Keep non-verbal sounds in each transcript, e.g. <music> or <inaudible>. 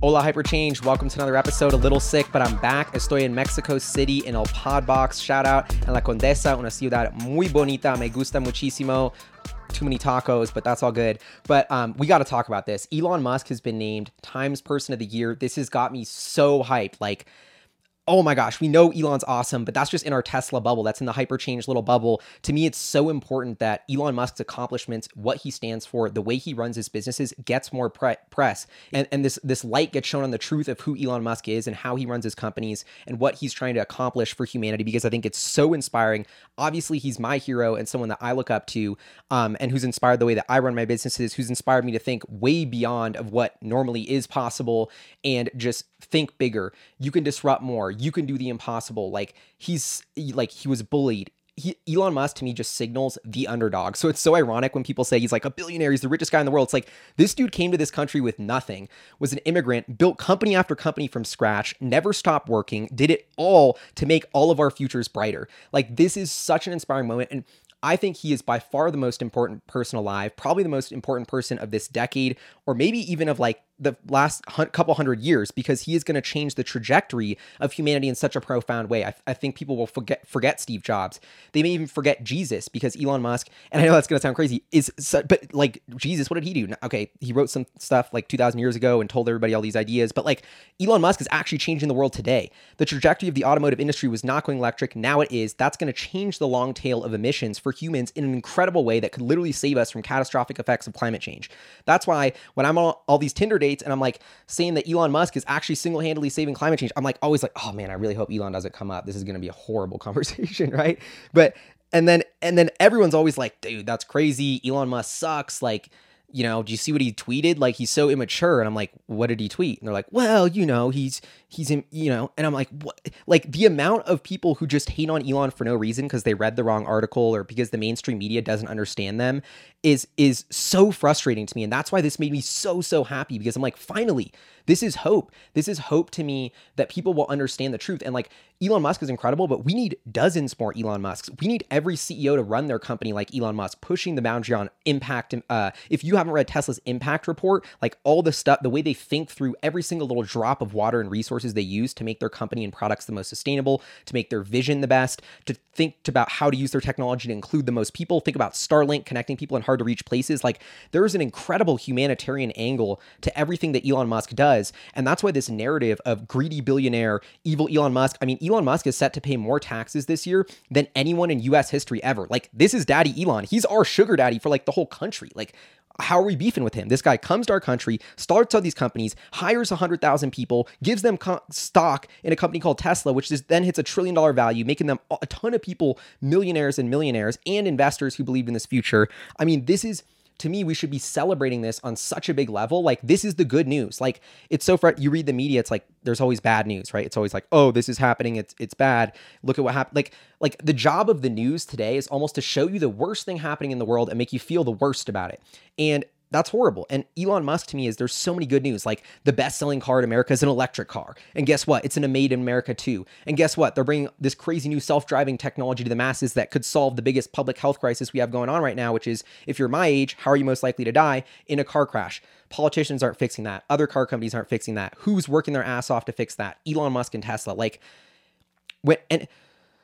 Hola Hyperchange, welcome to another episode. A little sick, but I'm back. Estoy in Mexico City in El Podbox. Shout out en La Condesa, una ciudad muy bonita. Me gusta muchísimo. Too many tacos, but that's all good. But um, we got to talk about this. Elon Musk has been named Times Person of the Year. This has got me so hyped. Like, oh my gosh, we know Elon's awesome, but that's just in our Tesla bubble. That's in the hyperchange little bubble. To me, it's so important that Elon Musk's accomplishments, what he stands for, the way he runs his businesses gets more pre- press. And, and this, this light gets shown on the truth of who Elon Musk is and how he runs his companies and what he's trying to accomplish for humanity because I think it's so inspiring. Obviously, he's my hero and someone that I look up to um, and who's inspired the way that I run my businesses, who's inspired me to think way beyond of what normally is possible and just think bigger. You can disrupt more you can do the impossible. Like he's like he was bullied. He, Elon Musk to me just signals the underdog. So it's so ironic when people say he's like a billionaire, he's the richest guy in the world. It's like this dude came to this country with nothing, was an immigrant, built company after company from scratch, never stopped working, did it all to make all of our futures brighter. Like this is such an inspiring moment. And I think he is by far the most important person alive, probably the most important person of this decade, or maybe even of like the last couple hundred years because he is going to change the trajectory of humanity in such a profound way. I, I, think people will forget forget Steve Jobs. They may even forget Jesus because Elon Musk, and I know that's going to sound crazy, is but like Jesus, what did he do? Okay, he wrote some stuff like 2000 years ago and told everybody all these ideas, but like Elon Musk is actually changing the world today. The trajectory of the automotive industry was not going electric, now it is. That's going to change the long tail of emissions for humans in an incredible way that could literally save us from catastrophic effects of climate change. That's why when I'm on all these Tinder dates debates and I'm like saying that Elon Musk is actually single handedly saving climate change, I'm like always like, oh man, I really hope Elon doesn't come up. This is going to be a horrible <laughs> conversation, right? But and then and then everyone's always like, dude, that's crazy. Elon Musk sucks. Like, you know, do you see what he tweeted? Like he's so immature. And I'm like, what did he tweet? And they're like, well, you know, he's he's in, you know, and I'm like, what? Like the amount of people who just hate on Elon for no reason because they read the wrong article or because the mainstream media doesn't understand them is is so frustrating to me. And that's why this made me so so happy because I'm like, finally, this is hope. This is hope to me that people will understand the truth. And like Elon Musk is incredible, but we need dozens more Elon Musks. We need every CEO to run their company like Elon Musk, pushing the boundary on impact. Uh, if you haven't read Tesla's impact report, like all the stuff, the way they think through every single little drop of water and resources they use to make their company and products the most sustainable, to make their vision the best, to think about how to use their technology to include the most people. Think about Starlink connecting people in hard to reach places. Like there's an incredible humanitarian angle to everything that Elon Musk does does. And that's why this narrative of greedy billionaire, evil Elon Musk, I mean, Elon Musk is set to pay more taxes this year than anyone in US history ever. Like, this is daddy Elon. He's our sugar daddy for like the whole country. Like, how are we beefing with him? This guy comes to our country, starts all these companies, hires 100,000 people, gives them co- stock in a company called Tesla, which is, then hits a trillion dollar value, making them a ton of people millionaires and millionaires and investors who believe in this future. I mean, this is to me, we should be celebrating this on such a big level. Like, this is the good news. Like, it's so you read the media, it's like there's always bad news, right? It's always like, oh, this is happening, it's it's bad. Look at what happened. Like, like the job of the news today is almost to show you the worst thing happening in the world and make you feel the worst about it. And that's horrible. And Elon Musk to me is there's so many good news. Like the best selling car in America is an electric car. And guess what? It's in a made in America too. And guess what? They're bringing this crazy new self driving technology to the masses that could solve the biggest public health crisis we have going on right now, which is if you're my age, how are you most likely to die in a car crash? Politicians aren't fixing that. Other car companies aren't fixing that. Who's working their ass off to fix that? Elon Musk and Tesla. Like, when, and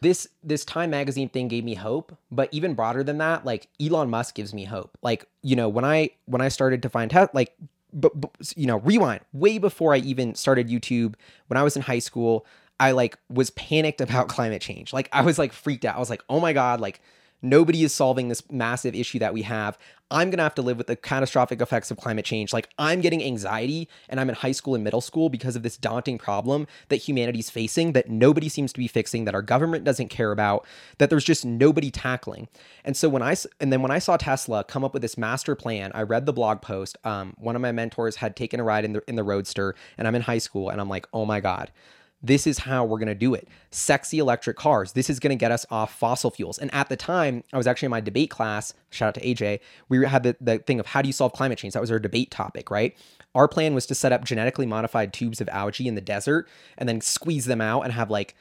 this this time magazine thing gave me hope but even broader than that like elon musk gives me hope. Like you know when i when i started to find out like but, but you know rewind way before i even started youtube when i was in high school i like was panicked <laughs> about climate change. Like i was like freaked out. I was like oh my god like Nobody is solving this massive issue that we have. I'm going to have to live with the catastrophic effects of climate change. Like, I'm getting anxiety and I'm in high school and middle school because of this daunting problem that humanity's facing that nobody seems to be fixing, that our government doesn't care about, that there's just nobody tackling. And so, when I, and then when I saw Tesla come up with this master plan, I read the blog post. Um, one of my mentors had taken a ride in the, in the Roadster and I'm in high school and I'm like, oh my God this is how we're going to do it. Sexy electric cars. This is going to get us off fossil fuels. And at the time, I was actually in my debate class. Shout out to AJ. We had the, the thing of how do you solve climate change? That was our debate topic, right? Our plan was to set up genetically modified tubes of algae in the desert and then squeeze them out and have like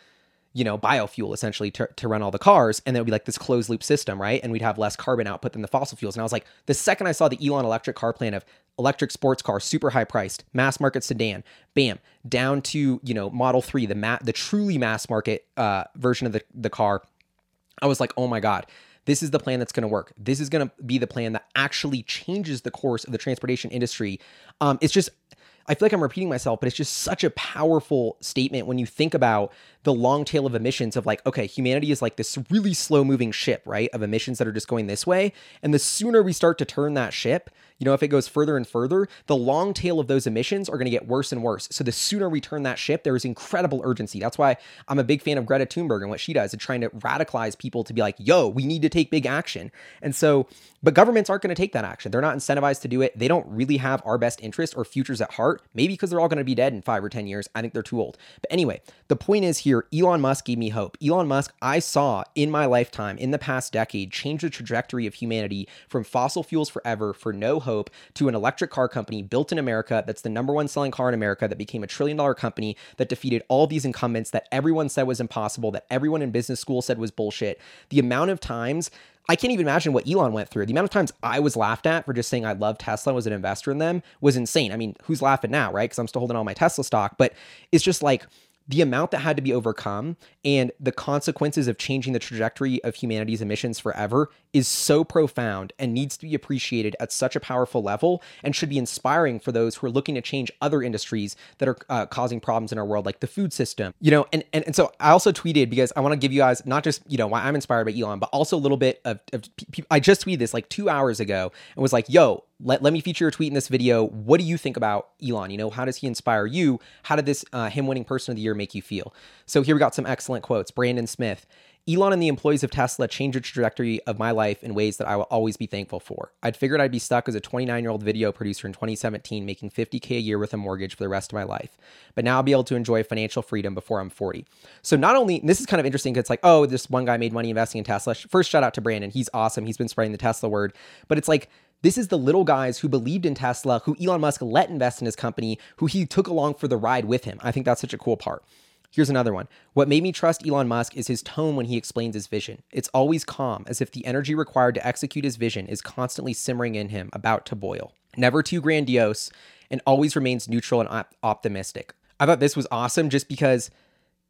you know, biofuel essentially to, to run all the cars. And then it would be like this closed loop system, right? And we'd have less carbon output than the fossil fuels. And I was like, the second I saw the Elon electric car plan of electric sports car, super high priced, mass market sedan, bam, down to, you know, Model 3, the ma- the truly mass market uh, version of the, the car. I was like, oh my God, this is the plan that's going to work. This is going to be the plan that actually changes the course of the transportation industry. Um, it's just, I feel like I'm repeating myself, but it's just such a powerful statement when you think about the long tail of emissions of like, okay, humanity is like this really slow moving ship, right? Of emissions that are just going this way. And the sooner we start to turn that ship, you know, if it goes further and further, the long tail of those emissions are going to get worse and worse. So the sooner we turn that ship, there is incredible urgency. That's why I'm a big fan of Greta Thunberg and what she does and trying to radicalize people to be like, yo, we need to take big action. And so, but governments aren't going to take that action. They're not incentivized to do it. They don't really have our best interest or futures at heart. Maybe because they're all going to be dead in five or 10 years. I think they're too old. But anyway, the point is here Elon Musk gave me hope. Elon Musk, I saw in my lifetime, in the past decade, change the trajectory of humanity from fossil fuels forever for no hope to an electric car company built in America that's the number one selling car in America that became a trillion dollar company that defeated all these incumbents that everyone said was impossible, that everyone in business school said was bullshit. The amount of times I can't even imagine what Elon went through. The amount of times I was laughed at for just saying I love Tesla, was an investor in them, was insane. I mean, who's laughing now, right? Because I'm still holding all my Tesla stock, but it's just like the amount that had to be overcome and the consequences of changing the trajectory of humanity's emissions forever is so profound and needs to be appreciated at such a powerful level and should be inspiring for those who are looking to change other industries that are uh, causing problems in our world like the food system you know and, and and so i also tweeted because i want to give you guys not just you know why i'm inspired by elon but also a little bit of, of i just tweeted this like two hours ago and was like yo let, let me feature a tweet in this video. What do you think about Elon? You know, how does he inspire you? How did this uh, him winning person of the year make you feel? So here we got some excellent quotes. Brandon Smith. Elon and the employees of Tesla changed the trajectory of my life in ways that I will always be thankful for. I'd figured I'd be stuck as a 29 year old video producer in 2017, making 50K a year with a mortgage for the rest of my life. But now I'll be able to enjoy financial freedom before I'm 40. So, not only, this is kind of interesting because it's like, oh, this one guy made money investing in Tesla. First, shout out to Brandon. He's awesome. He's been spreading the Tesla word. But it's like, this is the little guys who believed in Tesla, who Elon Musk let invest in his company, who he took along for the ride with him. I think that's such a cool part. Here's another one. What made me trust Elon Musk is his tone when he explains his vision. It's always calm, as if the energy required to execute his vision is constantly simmering in him, about to boil. Never too grandiose, and always remains neutral and op- optimistic. I thought this was awesome just because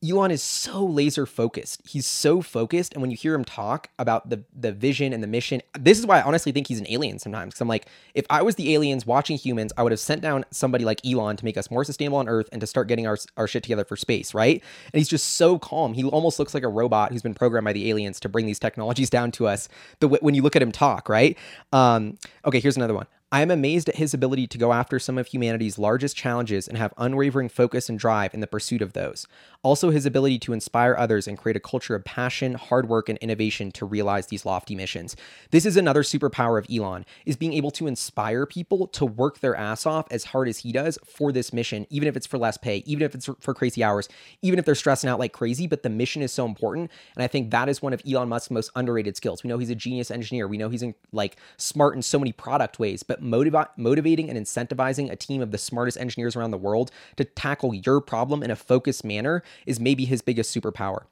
Elon is so laser focused. He's so focused, and when you hear him talk about the the vision and the mission, this is why I honestly think he's an alien sometimes. Because I'm like, if I was the aliens watching humans, I would have sent down somebody like Elon to make us more sustainable on Earth and to start getting our our shit together for space, right? And he's just so calm. He almost looks like a robot who's been programmed by the aliens to bring these technologies <laughs> down to us. The when you look at him talk, right? Um, okay, here's another one. I am amazed at his ability to go after some of humanity's largest challenges and have unwavering focus and drive in the pursuit of those. Also, his ability to inspire others and create a culture of passion, hard work, and innovation to realize these lofty missions. This is another superpower of Elon, is being able to inspire people to work their ass off as hard as he does for this mission, even if it's for less pay, even if it's for crazy hours, even if they're stressing out like crazy, but the mission is so important. And I think that is one of Elon Musk's most underrated skills. We know he's a genius engineer. We know he's in, like smart in so many product ways, but motiv- motivating and incentivizing a team of the smartest engineers around the world to tackle your problem in a focused manner is maybe his biggest superpower.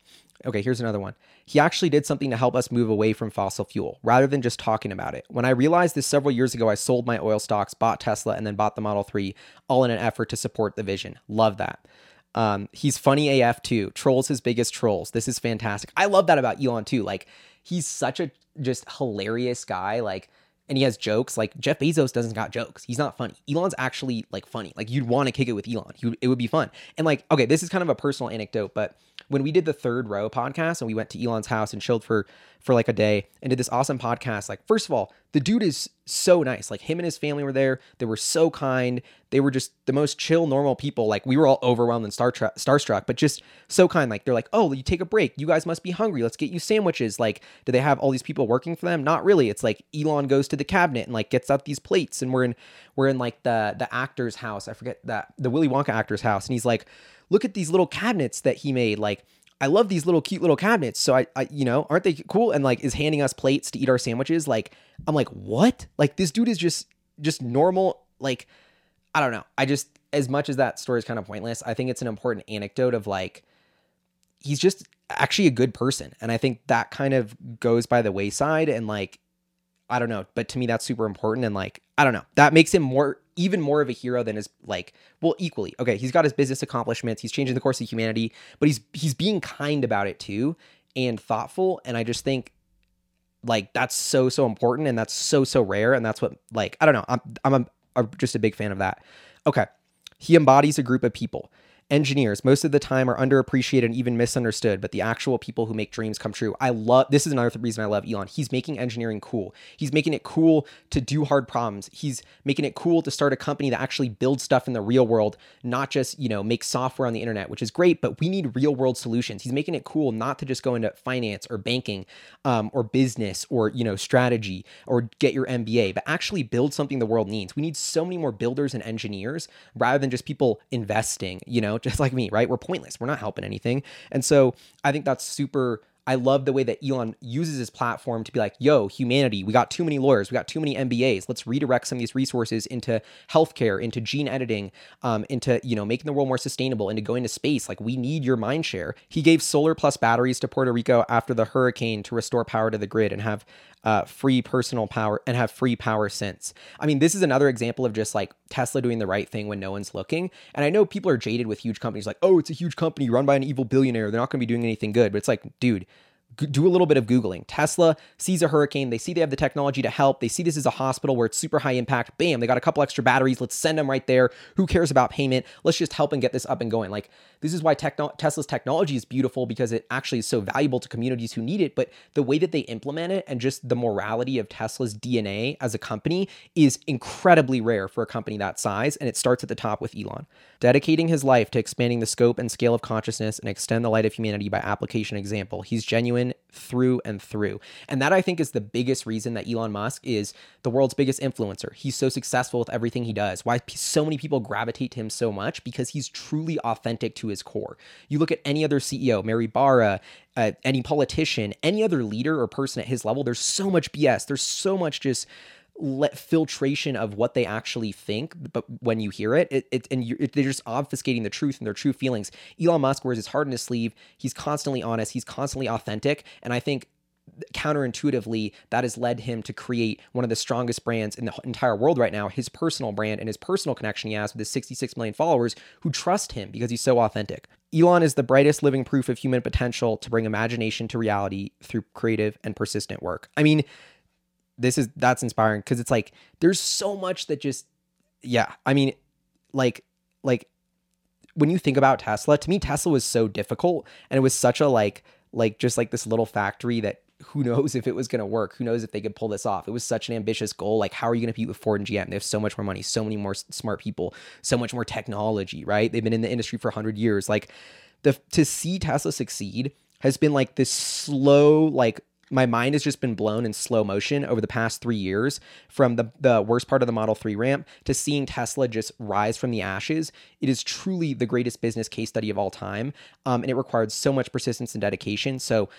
Okay, here's another one. He actually did something to help us move away from fossil fuel rather than just talking about it. When I realized this several years ago, I sold my oil stocks, bought Tesla, and then bought the Model 3, all in an effort to support the vision. Love that. Um, he's funny AF too. Trolls his biggest trolls. This is fantastic. I love that about Elon too. Like, he's such a just hilarious guy. Like, and he has jokes. Like Jeff Bezos doesn't got jokes. He's not funny. Elon's actually like funny. Like you'd want to kick it with Elon. He, it would be fun. And like, okay, this is kind of a personal anecdote, but when we did the third row podcast and we went to Elon's house and chilled for for like a day and did this awesome podcast, like first of all, the dude is so nice. Like him and his family were there. They were so kind. They were just the most chill, normal people. Like we were all overwhelmed and star starstruck, but just so kind. Like they're like, oh, you take a break. You guys must be hungry. Let's get you sandwiches. Like, do they have all these people working for them? Not really. It's like Elon goes to the cabinet and like gets out these plates, and we're in we're in like the the actor's house. I forget that the Willy Wonka actor's house, and he's like look at these little cabinets that he made. Like, I love these little cute little cabinets. So I, I, you know, aren't they cool? And like is handing us plates to eat our sandwiches. Like, I'm like, what? Like this dude is just just normal. Like, I don't know. I just as much as that story is kind of pointless, I think it's an important anecdote of like he's just actually a good person. And I think that kind of goes by the wayside and like I don't know, but to me that's super important and like I don't know. That makes him more even more of a hero than his like well equally. Okay, he's got his business accomplishments, he's changing the course of humanity, but he's he's being kind about it too and thoughtful and I just think like that's so so important and that's so so rare and that's what like I don't know. I'm I'm a, a, just a big fan of that. Okay. He embodies a group of people. Engineers, most of the time, are underappreciated and even misunderstood, but the actual people who make dreams come true. I love this is another reason I love Elon. He's making engineering cool. He's making it cool to do hard problems. He's making it cool to start a company that actually builds stuff in the real world, not just, you know, make software on the internet, which is great, but we need real world solutions. He's making it cool not to just go into finance or banking um, or business or, you know, strategy or get your MBA, but actually build something the world needs. We need so many more builders and engineers rather than just people investing, you know, <laughs> just like me, right? We're pointless. We're not helping anything. And so I think that's super I love the way that Elon uses his platform to be like, yo, humanity, we got too many lawyers, we got too many MBAs. Let's redirect some of these resources into healthcare, into gene editing, um, into, you know, making the world more sustainable, into going to space. Like, we need your mind share. He gave solar plus batteries to Puerto Rico after the hurricane to restore power to the grid and have uh, free personal power and have free power since. I mean, this is another example of just like Tesla doing the right thing when no one's looking. And I know people are jaded with huge companies like, oh, it's a huge company run by an evil billionaire. They're not going to be doing anything good. But it's like, dude, do a little bit of Googling. Tesla sees a hurricane. They see they have the technology to help. They see this is a hospital where it's super high impact. Bam, they got a couple extra batteries. Let's send them right there. Who cares about payment? Let's just help and get this up and going. Like, this is why techno- Tesla's technology is beautiful because it actually is so valuable to communities who need it. But the way that they implement it and just the morality of Tesla's DNA as a company is incredibly rare for a company that size. And it starts at the top with Elon. Dedicating his life to expanding the scope and scale of consciousness and extend the light of humanity by application example. He's genuine through and through. And that I think is the biggest reason that Elon Musk is the world's biggest influencer. He's so successful with everything he does. Why so many people gravitate to him so much because he's truly authentic to his core. You look at any other CEO, Mary Barra, uh, any politician, any other leader or person at his level, there's so much BS. There's so much just let filtration of what they actually think but when you hear it, it, it and it, they're just obfuscating the truth and their true feelings. Elon musk wears his heart in his sleeve. He's constantly honest. He's constantly authentic. And i think counterintuitively that has led him to create one of the strongest brands in the entire world right now his personal brand and his personal connection he has with his 66 million followers who trust him because he's so authentic. Elon is the brightest living proof of human potential to bring imagination to reality through creative and persistent work. I mean this is that's inspiring because it's like there's so much that just yeah i mean like like when you think about tesla to me tesla was so difficult and it was such a like like just like this little factory that who <laughs> knows if it was going to work who knows if they could pull this off. It was such an ambitious goal like how are you going to compete with ford and gm they have so much more money so many more smart people so much more technology right? They've been in the industry for 100 years like the to see tesla succeed has been like this slow like my mind has just been blown in slow motion over the past three years from the, the worst part of the Model 3 ramp to seeing Tesla just rise from the ashes. It is truly the greatest business case study of all time. Um, and it required so much persistence and dedication. So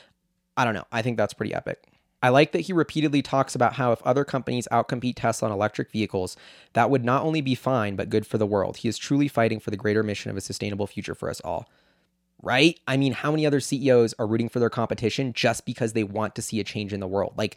I don't know. I think that's pretty epic. I like that he repeatedly talks about how if other companies outcompete Tesla on electric vehicles, that would not only be fine, but good for the world. He is truly fighting for the greater mission of a sustainable future for us all right? I mean, how many other CEOs are rooting for their competition just because they want to see a change in the world? Like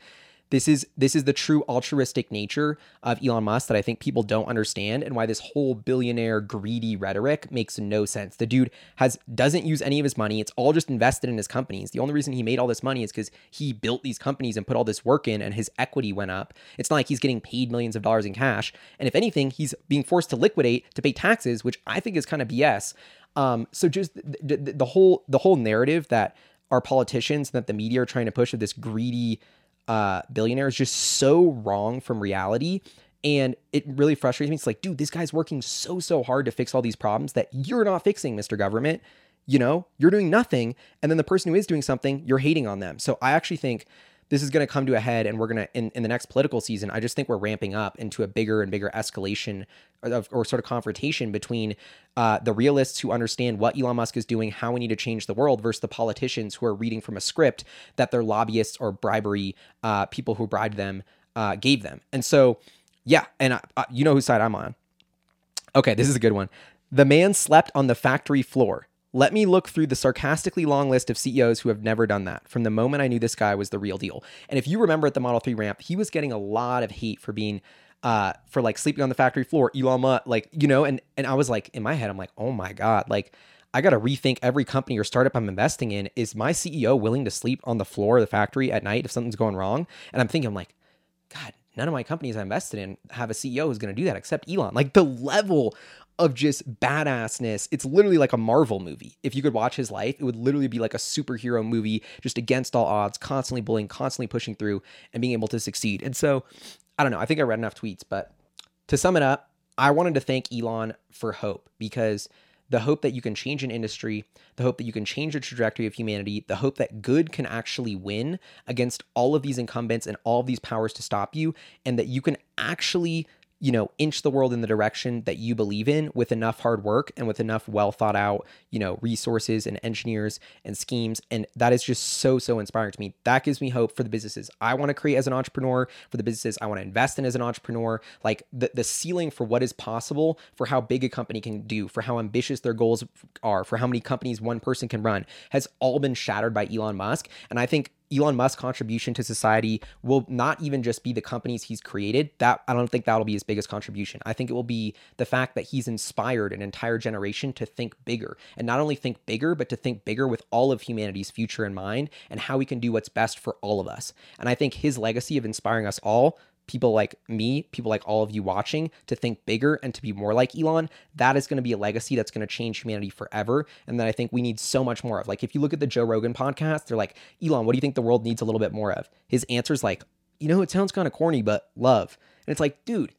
this is this is the true altruistic nature of Elon Musk that I think people don't understand and why this whole billionaire greedy rhetoric makes no sense. The dude has doesn't use any of his money. It's all just invested in his companies. The only reason he made all this money is cuz he built these companies and put all this work in and his equity went up. It's not like he's getting paid millions of dollars in cash. And if anything, he's being forced to liquidate to pay taxes, which I think is kind of BS. Um, so just the, the, the, whole the whole narrative that our politicians and that the media are trying to push of this greedy uh, billionaire is just so wrong from reality. And it really frustrates me. It's like, dude, this guy's working so, so hard to fix all these problems that you're not fixing, Mr. Government. You know, you're doing nothing. And then the person who is doing something, you're hating on them. So I actually think this is going to come to a head and we're going to in, in the next political season i just think we're ramping up into a bigger and bigger escalation of, or sort of confrontation between uh, the realists who understand what elon musk is doing how we need to change the world versus the politicians who are reading from a script that their lobbyists or bribery uh, people who bribed them uh, gave them. And so yeah and I, you know whose side i'm on. Okay this is a good one. The man slept on the factory floor Let me look through the sarcastically long list of CEOs who have never done that from the moment I knew this guy was the real deal. And if you remember at the Model 3 ramp, he was getting a lot of hate for being uh for like sleeping on the factory floor, Elon Musk, like, you know, and and I was like in my head I'm like, "Oh my god, like I got to rethink every company or startup I'm investing in. Is my CEO willing to sleep on the floor of the factory at night if something's going wrong?" And I'm thinking I'm like, "God, none of my companies I invested in have a CEO who's going to do that except Elon." Like the level of just badassness. It's literally like a Marvel movie. If you could watch his life, it would literally be like a superhero movie, just against all odds, constantly bullying, constantly pushing through, and being able to succeed. And so, I don't know. I think I read enough tweets, but to sum it up, I wanted to thank Elon for hope because the hope that you can change an industry, the hope that you can change the trajectory of humanity, the hope that good can actually win against all of these incumbents and all of these powers to stop you, and that you can actually you know, inch the world in the direction that you believe in with enough hard work and with enough well thought out, you know, resources and engineers and schemes. And that is just so, so inspiring to me. That gives me hope for the businesses I want to create as an entrepreneur, for the businesses I want to invest in as an entrepreneur. Like the, the ceiling for what is possible, for how big a company can do, for how ambitious their goals are, for how many companies one person can run has all been shattered by Elon Musk. And I think Elon Musk's contribution to society will not even just be the companies he's created. That I don't think that'll be his biggest contribution. I think it will be the fact that he's inspired an entire generation to think bigger and not only think bigger, but to think bigger with all of humanity's future in mind and how we can do what's best for all of us. And I think his legacy of inspiring us all people like me, people like all of you watching, to think bigger and to be more like Elon, that is going to be a legacy that's going to change humanity forever. And that I think we need so much more of. Like, if you look at the Joe Rogan podcast, they're like, Elon, what do you think the world needs a little bit more of? His answer is like, you know, it sounds kind of corny, but love. And it's like, dude,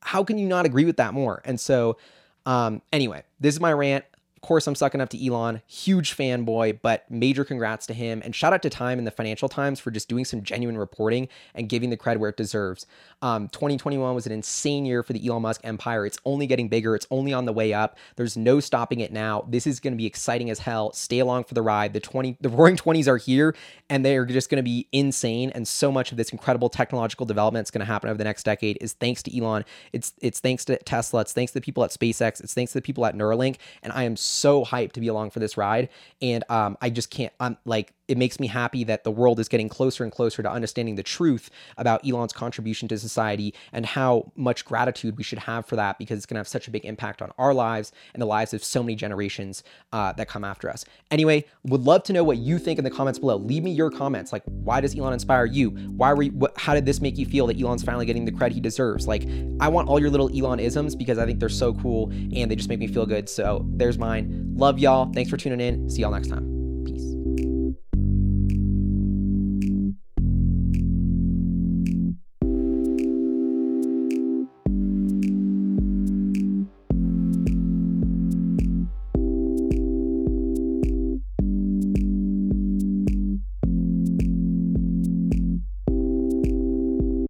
how can you not agree with that more? And so, um, anyway, this is my rant. Of course, I'm sucking up to Elon, huge fanboy, but major congrats to him. And shout out to Time and the Financial Times for just doing some genuine reporting and giving the credit where it deserves. Um, 2021 was an insane year for the Elon Musk empire. It's only getting bigger, it's only on the way up. There's no stopping it now. This is going to be exciting as hell. Stay along for the ride. The 20, the roaring 20s are here and they're just going to be insane. And so much of this incredible technological development that's going to happen over the next decade is thanks to Elon. It's, it's thanks to Tesla. It's thanks to the people at SpaceX. It's thanks to the people at Neuralink. And I am so hyped to be along for this ride. And um, I just can't, I'm like, it makes me happy that the world is getting closer and closer to understanding the truth about Elon's contribution to society and how much gratitude we should have for that because it's going to have such a big impact on our lives and the lives of so many generations uh, that come after us. Anyway, would love to know what you think in the comments below. Leave me your comments. Like, why does Elon inspire you? Why were you, what, how did this make you feel that Elon's finally getting the credit he deserves? Like, I want all your little Elon isms because I think they're so cool and they just make me feel good. So there's mine. Love y'all. Thanks for tuning in. See y'all next time.